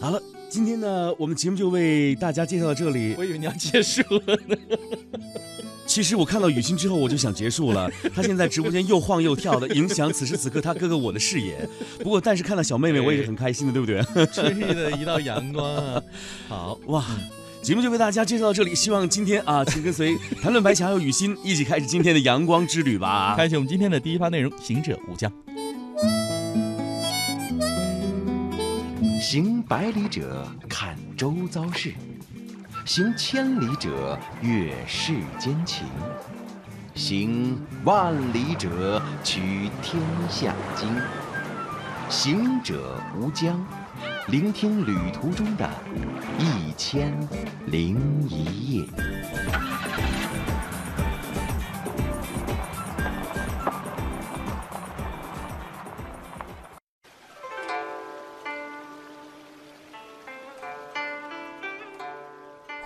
好了，今天呢，我们节目就为大家介绍到这里。我以为你要结束了呢。其实我看到雨欣之后，我就想结束了。她现在直播间又晃又跳的，影响此时此刻她哥哥我的视野。不过，但是看到小妹妹，我也是很开心的，对不对？春日的一道阳光啊！好 哇，节目就为大家介绍到这里。希望今天啊，请跟随谈论白墙还有雨欣一起开始今天的阳光之旅吧。开启我们今天的第一发内容：行者无疆。行百里者，看周遭事。行千里者，阅世间情；行万里者，取天下经。行者无疆，聆听旅途中的一千零一夜。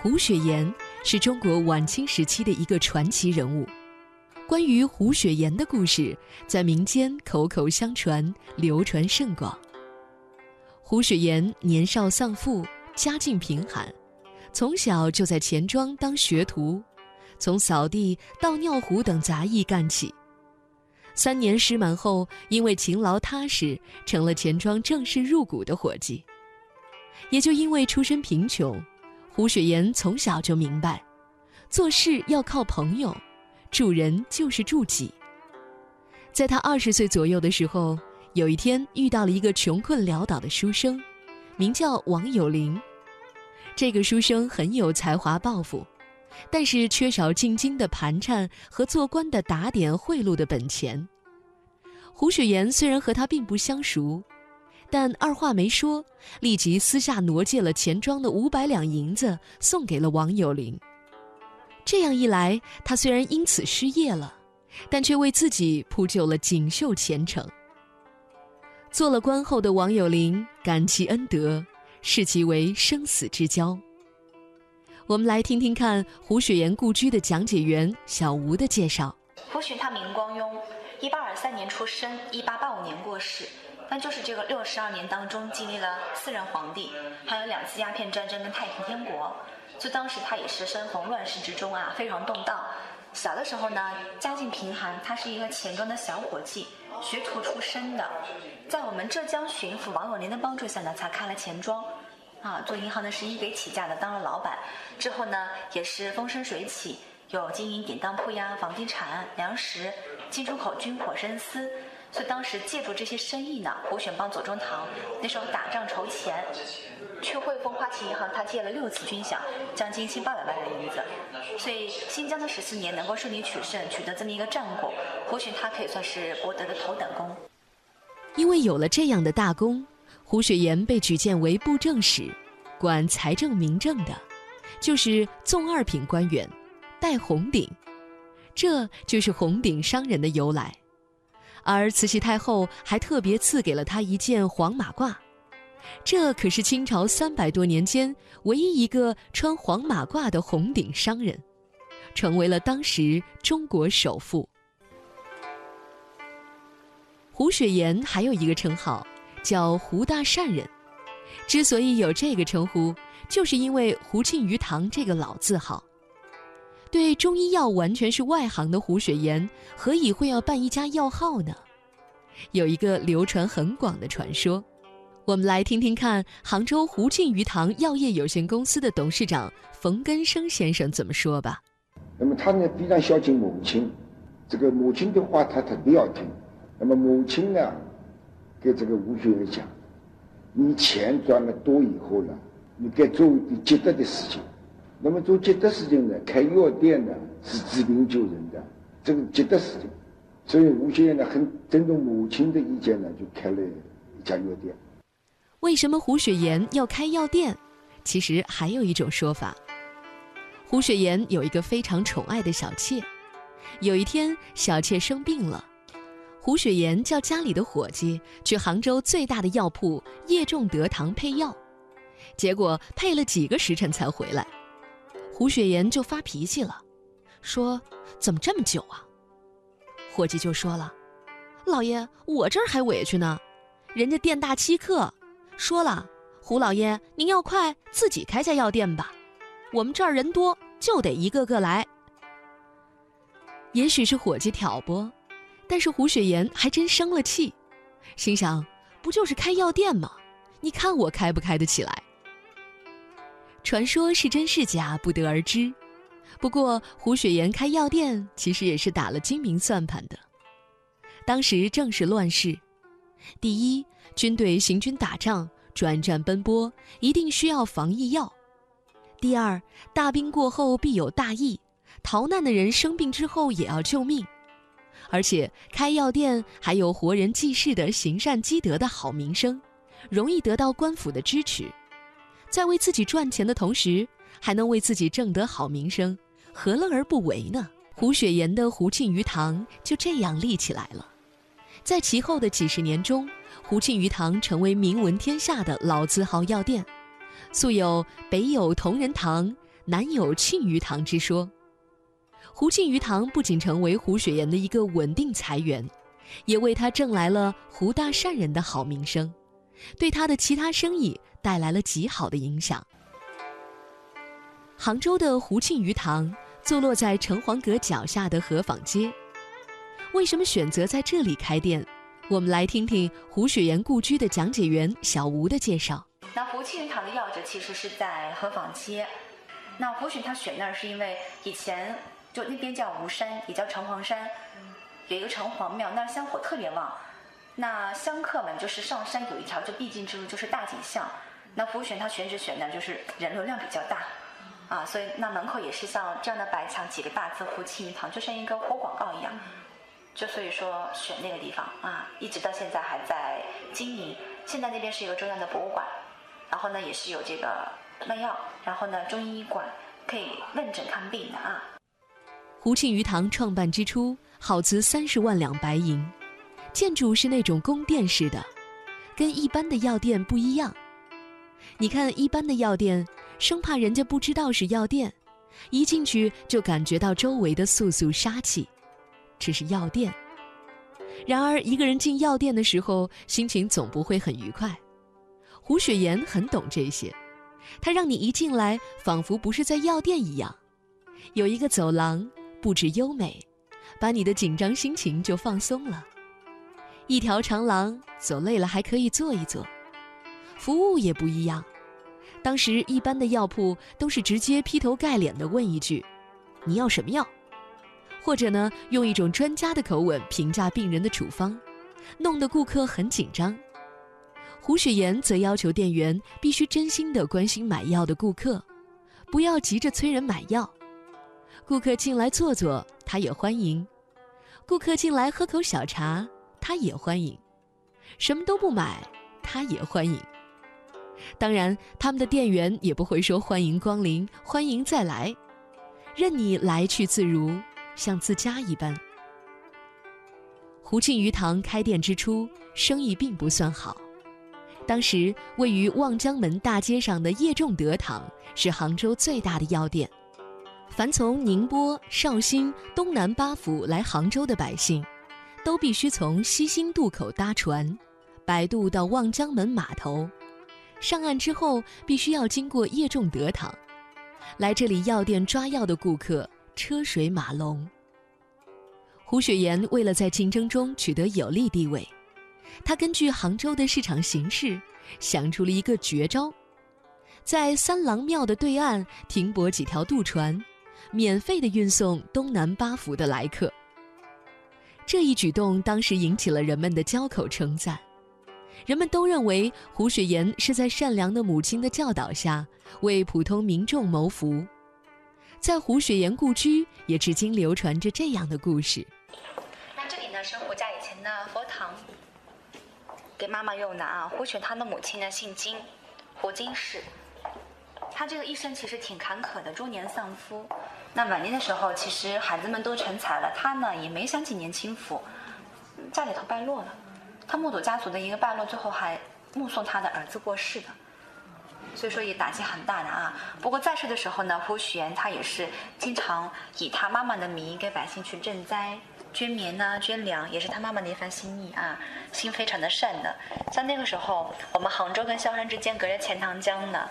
胡雪岩是中国晚清时期的一个传奇人物。关于胡雪岩的故事，在民间口口相传，流传甚广。胡雪岩年少丧父，家境贫寒，从小就在钱庄当学徒，从扫地、倒尿壶等杂役干起。三年师满后，因为勤劳踏实，成了钱庄正式入股的伙计。也就因为出身贫穷。胡雪岩从小就明白，做事要靠朋友，助人就是助己。在他二十岁左右的时候，有一天遇到了一个穷困潦倒的书生，名叫王有龄。这个书生很有才华抱负，但是缺少进京的盘缠和做官的打点贿赂的本钱。胡雪岩虽然和他并不相熟。但二话没说，立即私下挪借了钱庄的五百两银子，送给了王有龄。这样一来，他虽然因此失业了，但却为自己铺就了锦绣前程。做了官后的王有龄感其恩德，视其为生死之交。我们来听听看胡雪岩故居的讲解员小吴的介绍。胡雪他名光雍，一八二三年出生，一八八五年过世。那就是这个六十二年当中，经历了四任皇帝，还有两次鸦片战争跟太平天国，所以当时他也是身逢乱世之中啊，非常动荡。小的时候呢，家境贫寒，他是一个钱庄的小伙计，学徒出身的，在我们浙江巡抚王有龄的帮助下呢，才开了钱庄，啊，做银行的是一给起家的，当了老板，之后呢，也是风生水起，有经营典当铺呀、房地产、粮食、进出口军火、生丝。所以当时借助这些生意呢，胡选帮左宗棠那时候打仗筹钱，去汇丰花旗银行，他借了六次军饷，将近七八百万的银子。所以新疆的十四年能够顺利取胜，取得这么一个战果，胡选他可以算是博得的头等功。因为有了这样的大功，胡雪岩被举荐为布政使，管财政民政的，就是纵二品官员，戴红顶，这就是红顶商人的由来。而慈禧太后还特别赐给了他一件黄马褂，这可是清朝三百多年间唯一一个穿黄马褂的红顶商人，成为了当时中国首富。胡雪岩还有一个称号，叫胡大善人。之所以有这个称呼，就是因为胡庆余堂这个老字号。对中医药完全是外行的胡雪岩，何以会要办一家药号呢？有一个流传很广的传说，我们来听听看杭州胡庆余堂药业有限公司的董事长冯根生先生怎么说吧。那么他呢非常孝敬母亲，这个母亲的话他特别要听。那么母亲呢，给这个胡雪岩讲：“你钱赚了多以后呢，你该做一点积德的事情。”那么做积德事情呢？开药店呢是治病救人的，这个积德事情。所以吴先生呢很尊重母亲的意见呢，就开了一家药店。为什么胡雪岩要开药店？其实还有一种说法。胡雪岩有一个非常宠爱的小妾，有一天小妾生病了，胡雪岩叫家里的伙计去杭州最大的药铺叶仲德堂配药，结果配了几个时辰才回来。胡雪岩就发脾气了，说：“怎么这么久啊？”伙计就说了：“老爷，我这儿还委屈呢，人家店大欺客，说了，胡老爷，您要快自己开家药店吧，我们这儿人多，就得一个个来。也许是伙计挑拨，但是胡雪岩还真生了气，心想：不就是开药店吗？你看我开不开得起来？传说是真是假，不得而知。不过胡雪岩开药店，其实也是打了精明算盘的。当时正是乱世，第一，军队行军打仗，转战奔波，一定需要防疫药；第二，大兵过后必有大疫。逃难的人生病之后也要救命，而且开药店还有活人济世的行善积德的好名声，容易得到官府的支持，在为自己赚钱的同时，还能为自己挣得好名声，何乐而不为呢？胡雪岩的胡庆余堂就这样立起来了，在其后的几十年中，胡庆余堂成为名闻天下的老字号药店，素有北有同仁堂，南有庆余堂之说。胡庆余堂不仅成为胡雪岩的一个稳定财源，也为他挣来了胡大善人的好名声，对他的其他生意带来了极好的影响。杭州的胡庆余堂坐落在城隍阁脚下的河坊街，为什么选择在这里开店？我们来听听胡雪岩故居的讲解员小吴的介绍。那胡庆余堂的要址其实是在河坊街，那胡雪他选那儿是因为以前。就那边叫吴山，也叫城隍山，有一个城隍庙，那儿香火特别旺。那香客们就是上山有一条就必经之路，就是大井巷。那服务选他选址选的就是人流量比较大，啊，所以那门口也是像这样的白墙，几个大字“胡庆余堂”，就像一个活广告一样。就所以说选那个地方啊，一直到现在还在经营。现在那边是一个中央的博物馆，然后呢也是有这个卖药，然后呢中医馆可以问诊看病的啊。胡庆余堂创办之初，耗资三十万两白银，建筑是那种宫殿式的，跟一般的药店不一样。你看一般的药店，生怕人家不知道是药店，一进去就感觉到周围的肃肃杀气。这是药店。然而一个人进药店的时候，心情总不会很愉快。胡雪岩很懂这些，他让你一进来，仿佛不是在药店一样，有一个走廊。布置优美，把你的紧张心情就放松了。一条长廊，走累了还可以坐一坐。服务也不一样，当时一般的药铺都是直接劈头盖脸的问一句：“你要什么药？”或者呢，用一种专家的口吻评价病人的处方，弄得顾客很紧张。胡雪岩则要求店员必须真心的关心买药的顾客，不要急着催人买药。顾客进来坐坐，他也欢迎；顾客进来喝口小茶，他也欢迎；什么都不买，他也欢迎。当然，他们的店员也不会说“欢迎光临，欢迎再来”，任你来去自如，像自家一般。胡庆余堂开店之初，生意并不算好。当时位于望江门大街上的叶仲德堂是杭州最大的药店。凡从宁波、绍兴、东南八府来杭州的百姓，都必须从西兴渡口搭船，摆渡到望江门码头。上岸之后，必须要经过叶仲德堂。来这里药店抓药的顾客车水马龙。胡雪岩为了在竞争中取得有利地位，他根据杭州的市场形势，想出了一个绝招，在三郎庙的对岸停泊几条渡船。免费的运送东南八府的来客。这一举动当时引起了人们的交口称赞，人们都认为胡雪岩是在善良的母亲的教导下为普通民众谋福。在胡雪岩故居也至今流传着这样的故事。那这里呢是胡家以前的佛堂，给妈妈用的啊。胡雪他的母亲呢姓金，胡金氏。他这个一生其实挺坎坷的，中年丧夫。那晚年的时候，其实孩子们都成才了，他呢也没享几年清福，家里头败落了。他目睹家族的一个败落，最后还目送他的儿子过世的，所以说也打击很大的啊。不过在世的时候呢，胡雪岩他也是经常以他妈妈的名义给百姓去赈灾捐棉呐、捐粮，也是他妈妈的一番心意啊，心非常的善的。像那个时候，我们杭州跟萧山之间隔着钱塘江呢，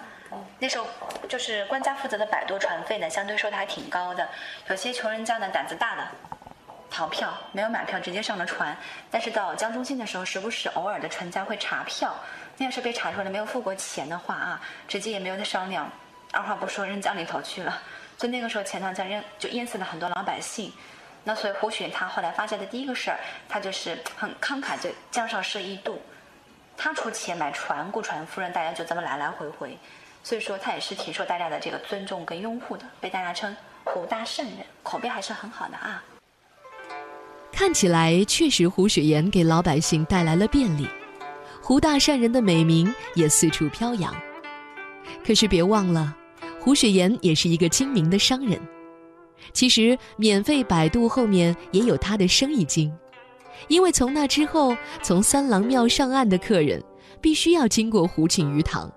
那时候就是官家负责的摆渡船费呢，相对收的还挺高的。有些穷人家呢胆子大的，逃票没有买票直接上了船，但是到江中心的时候，时不时偶尔的船家会查票，那要是被查出来没有付过钱的话啊，直接也没有得商量，二话不说扔江里头去了。所以那个时候钱塘江淹就淹死了很多老百姓。那所以胡雪他后来发现的第一个事儿，他就是很慷慨，就江上设一渡，他出钱买船雇船夫人，大家就这么来来回回。所以说他也是挺受大家的这个尊重跟拥护的，被大家称胡大圣人，口碑还是很好的啊。看起来确实胡雪岩给老百姓带来了便利，胡大善人的美名也四处飘扬。可是别忘了，胡雪岩也是一个精明的商人。其实免费摆渡后面也有他的生意经，因为从那之后，从三郎庙上岸的客人必须要经过胡庆余堂，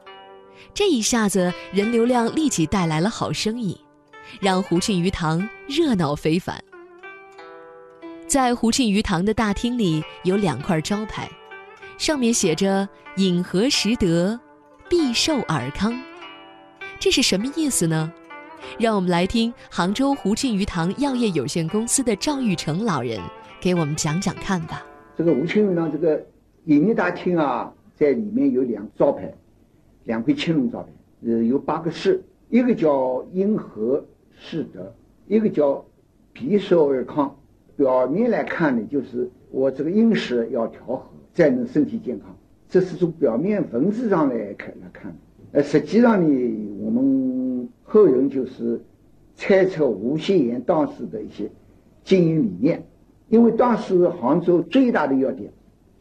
这一下子人流量立即带来了好生意，让胡庆余堂热闹非凡。在胡庆余堂的大厅里有两块招牌，上面写着“饮和食德，必寿尔康”，这是什么意思呢？让我们来听杭州胡庆余堂药业有限公司的赵玉成老人给我们讲讲看吧。这个胡庆余堂这个营业大厅啊，在里面有两招牌，两块青龙招牌，呃，有八个士，一个叫因和士德，一个叫必寿尔康。表面来看呢，就是我这个饮食要调和，才能身体健康。这是从表面文字上来看来看，呃，实际上呢，我们后人就是猜测吴谢岩当时的一些经营理念，因为当时杭州最大的药店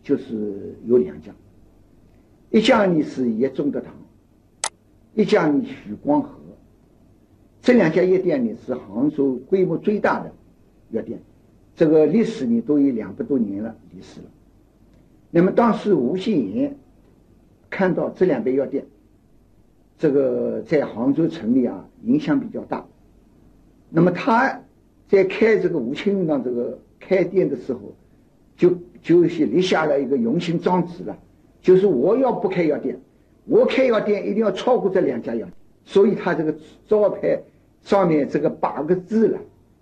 就是有两家，一家呢是叶中德堂，一家呢许光和，这两家药店呢是杭州规模最大的药店。这个历史呢都有两百多年了历史了。那么当时吴信言看到这两家药店，这个在杭州城里啊影响比较大。那么他在开这个吴庆堂这个开店的时候，就就是立下了一个用心章旨了，就是我要不开药店，我开药店一定要超过这两家药店。所以他这个招牌上面这个八个字了，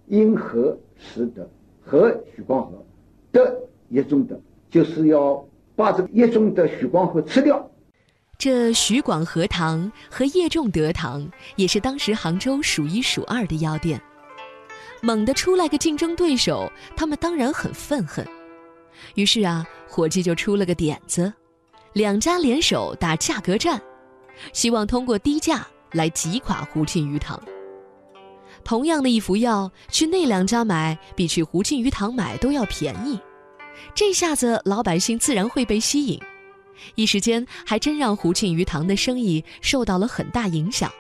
因和实德。和许光和的叶中德，就是要把这个叶中德、许光和吃掉。这许广和堂和叶仲德堂也是当时杭州数一数二的药店。猛地出来个竞争对手，他们当然很愤恨。于是啊，伙计就出了个点子，两家联手打价格战，希望通过低价来击垮胡庆余堂。同样的一副药，去那两家买比去胡庆余堂买都要便宜，这下子老百姓自然会被吸引，一时间还真让胡庆余堂的生意受到了很大影响。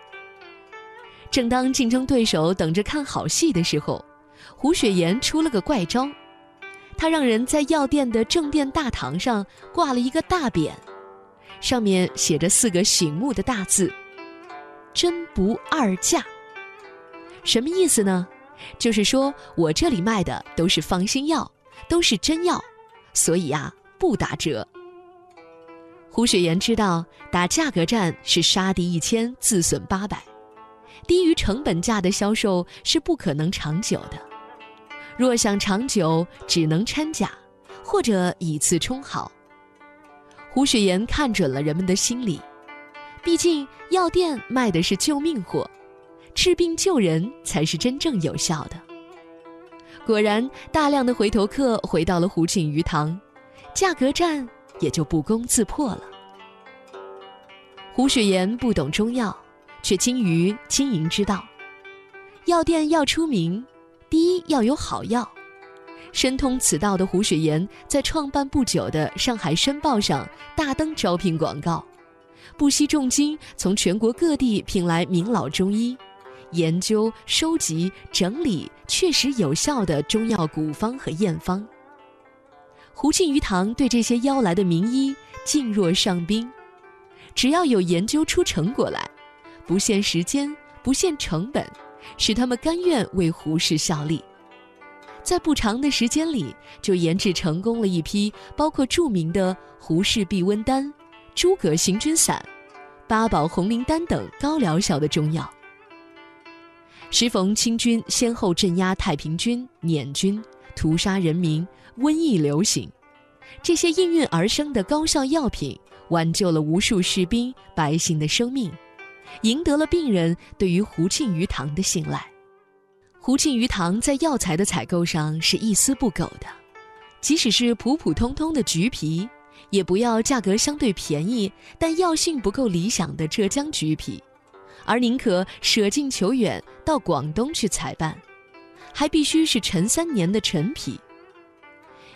正当竞争对手等着看好戏的时候，胡雪岩出了个怪招，他让人在药店的正殿大堂上挂了一个大匾，上面写着四个醒目的大字：“真不二价。”什么意思呢？就是说我这里卖的都是放心药，都是真药，所以啊不打折。胡雪岩知道打价格战是杀敌一千自损八百，低于成本价的销售是不可能长久的。若想长久，只能掺假，或者以次充好。胡雪岩看准了人们的心理，毕竟药店卖的是救命货。治病救人才是真正有效的。果然，大量的回头客回到了胡庆余堂，价格战也就不攻自破了。胡雪岩不懂中药，却精于经营之道。药店要出名，第一要有好药。深通此道的胡雪岩，在创办不久的《上海申报》上大登招聘广告，不惜重金从全国各地聘来名老中医。研究、收集、整理确实有效的中药古方和验方。胡庆余堂对这些邀来的名医敬若上宾，只要有研究出成果来，不限时间、不限成本，使他们甘愿为胡氏效力。在不长的时间里就研制成功了一批包括著名的胡氏避瘟丹、诸葛行军散、八宝红灵丹等高疗效的中药。时逢清军先后镇压太平军、捻军，屠杀人民，瘟疫流行，这些应运而生的高效药品挽救了无数士兵、百姓的生命，赢得了病人对于胡庆余堂的信赖。胡庆余堂在药材的采购上是一丝不苟的，即使是普普通通的橘皮，也不要价格相对便宜但药性不够理想的浙江橘皮。而宁可舍近求远到广东去采办，还必须是陈三年的陈皮。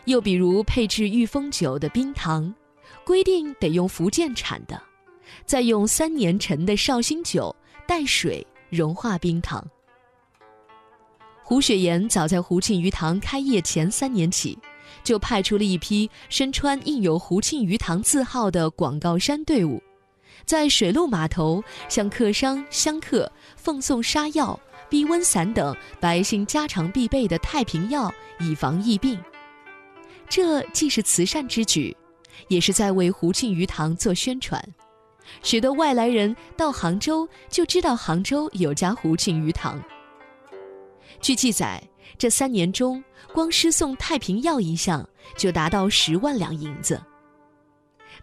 又比如配制御风酒的冰糖，规定得用福建产的，再用三年陈的绍兴酒带水融化冰糖。胡雪岩早在胡庆余堂开业前三年起，就派出了一批身穿印有胡庆余堂字号的广告衫队伍。在水陆码头向客商、香客奉送杀药、避瘟散等百姓家常必备的太平药，以防疫病。这既是慈善之举，也是在为胡庆余堂做宣传，使得外来人到杭州就知道杭州有家胡庆余堂。据记载，这三年中，光施送太平药一项就达到十万两银子。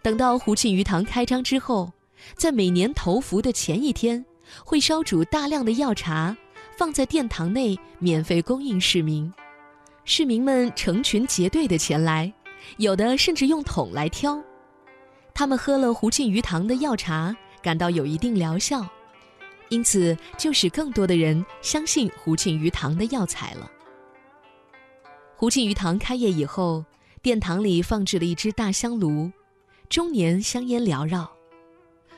等到胡庆余堂开张之后，在每年投福的前一天，会烧煮大量的药茶，放在殿堂内免费供应市民。市民们成群结队的前来，有的甚至用桶来挑。他们喝了胡庆余堂的药茶，感到有一定疗效，因此就使更多的人相信胡庆余堂的药材了。胡庆余堂开业以后，殿堂里放置了一只大香炉，终年香烟缭绕。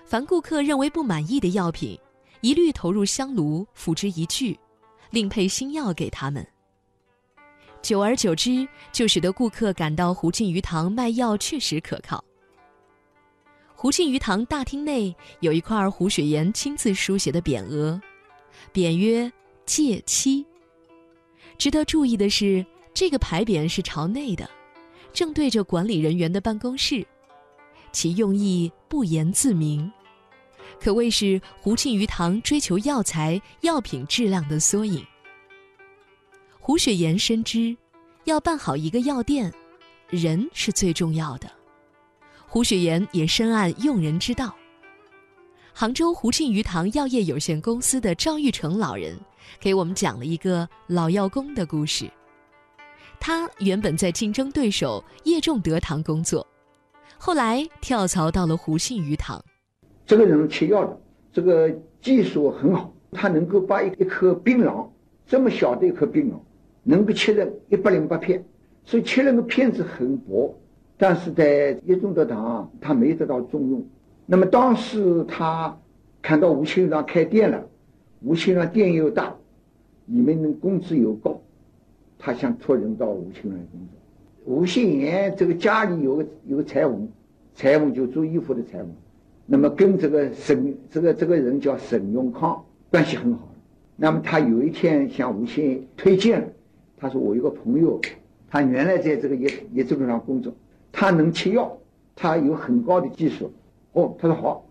凡顾客认为不满意的药品，一律投入香炉付之一炬，另配新药给他们。久而久之，就使得顾客感到胡庆余堂卖药确实可靠。胡庆余堂大厅内有一块胡雪岩亲自书写的匾额，匾曰“戒妻”。值得注意的是，这个牌匾是朝内的，正对着管理人员的办公室。其用意不言自明，可谓是胡庆余堂追求药材药品质量的缩影。胡雪岩深知，要办好一个药店，人是最重要的。胡雪岩也深谙用人之道。杭州胡庆余堂药业有限公司的赵玉成老人，给我们讲了一个老药工的故事。他原本在竞争对手叶仲德堂工作。后来跳槽到了胡庆余堂。这个人切药的这个技术很好，他能够把一一颗槟榔这么小的一颗槟榔，能够切成一百零八片，所以切那个片子很薄。但是在叶仲德堂，他没得到重用。那么当时他看到吴庆余堂开店了，吴庆余堂店又大，里面的工资又高，他想托人到吴庆余堂工作。吴信言这个家里有个有个裁缝，裁缝就做衣服的裁缝，那么跟这个沈这个这个人叫沈永康关系很好。那么他有一天向吴信推荐，他说我有个朋友，他原来在这个叶叶子路上工作，他能切药，他有很高的技术。哦，他说好，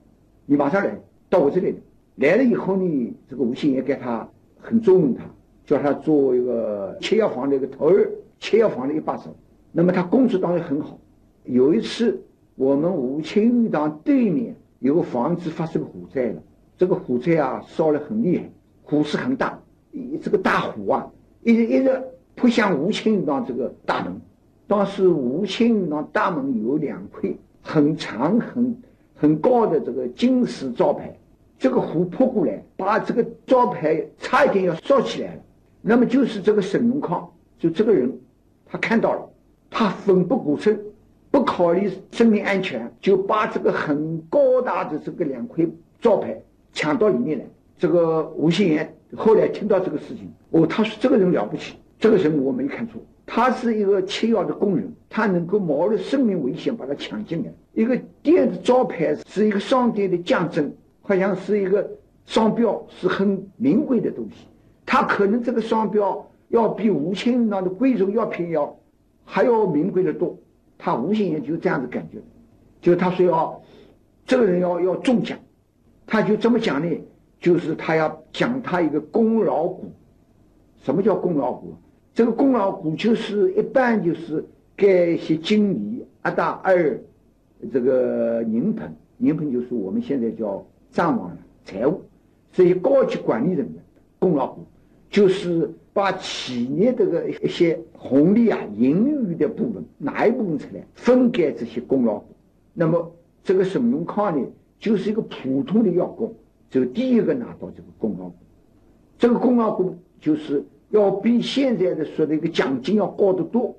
你马上来到我这里来。来了以后呢，这个吴信言给他很重用他，叫他做一个切药房的一个头儿，切药房的一把手。那么他工作当然很好。有一次，我们吴清玉堂对面有个房子发生火灾了，这个火灾啊烧得很厉害，火势很大，这个大火啊一直一直扑向吴清玉堂这个大门。当时吴清玉堂大门有两块很长很很高的这个金石招牌，这个火扑过来，把这个招牌差一点要烧起来了。那么就是这个沈荣康，就这个人，他看到了。他奋不顾身，不考虑生命安全，就把这个很高大的这个两块招牌抢到里面来。这个吴信言后来听到这个事情，哦，他说这个人了不起，这个人我没看错，他是一个切药的工人，他能够冒着生命危险把他抢进来。一个店的招牌是一个商店的象征，好像是一个商标，是很名贵的东西。他可能这个商标要比吴清那的贵州药品要还要名贵的多。他吴心言就这样子感觉，就他说要这个人要要中奖，他就这么讲呢，就是他要讲他一个功劳股。什么叫功劳股？这个功劳股就是一般就是给一些经理阿大二这个人捧，人捧就是我们现在叫账网了财务，这些高级管理人员功劳股，就是把企业这个一些红利啊、盈余的部分拿一部分出来分给这些功劳股。那么这个沈永康呢，就是一个普通的药工，就第一个拿到这个功劳股。这个功劳股就是要比现在的说的一个奖金要高得多，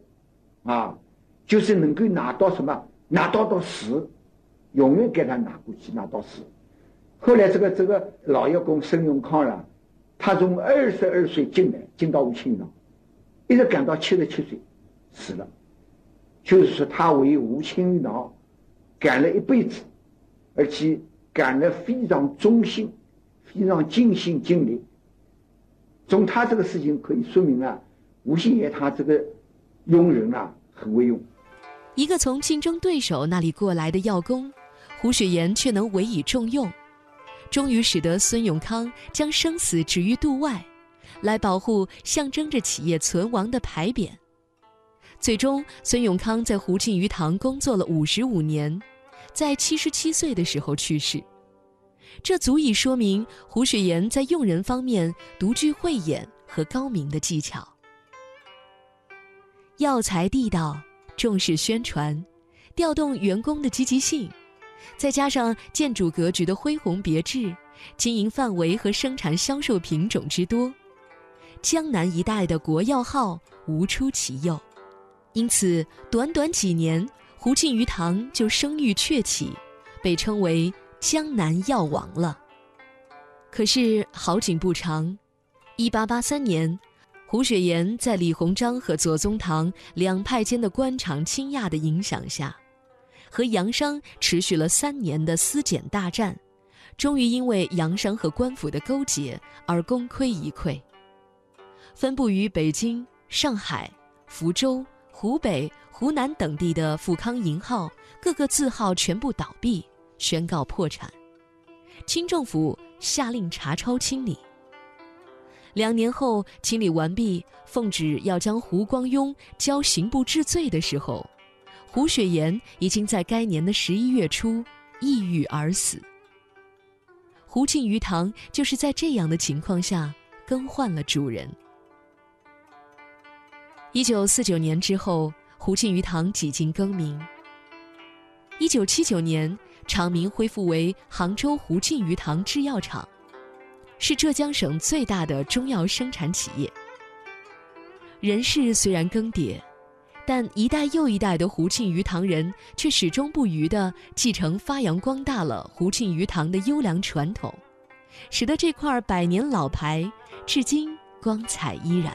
啊，就是能够拿到什么？拿到到死，永远给他拿过去，拿到死。后来这个这个老员工孙永康了，他从二十二岁进来，进到吴清堂，一直干到七十七岁，死了。就是说，他为吴清堂干了一辈子，而且干得非常忠心，非常尽心尽力。从他这个事情可以说明啊，吴兴业他这个用人啊很会用。一个从竞争对手那里过来的药工，胡雪岩却能委以重用，终于使得孙永康将生死置于度外，来保护象征着企业存亡的牌匾。最终，孙永康在胡庆余堂工作了五十五年，在七十七岁的时候去世。这足以说明胡雪岩在用人方面独具慧眼和高明的技巧。药材地道。重视宣传，调动员工的积极性，再加上建筑格局的恢宏别致，经营范围和生产销售品种之多，江南一带的国药号无出其右。因此，短短几年，胡庆余堂就声誉鹊起，被称为江南药王了。可是好景不长，一八八三年。胡雪岩在李鸿章和左宗棠两派间的官场倾轧的影响下，和洋商持续了三年的私检大战，终于因为洋商和官府的勾结而功亏一篑。分布于北京、上海、福州、湖北、湖南等地的富康银号，各个字号全部倒闭，宣告破产。清政府下令查抄清理。两年后清理完毕，奉旨要将胡光庸交刑部治罪的时候，胡雪岩已经在该年的十一月初抑郁而死。胡庆余堂就是在这样的情况下更换了主人。一九四九年之后，胡庆余堂几经更名。一九七九年，厂名恢复为杭州胡庆余堂制药厂。是浙江省最大的中药生产企业。人事虽然更迭，但一代又一代的胡庆余堂人却始终不渝地继承发扬光大了胡庆余堂的优良传统，使得这块百年老牌至今光彩依然。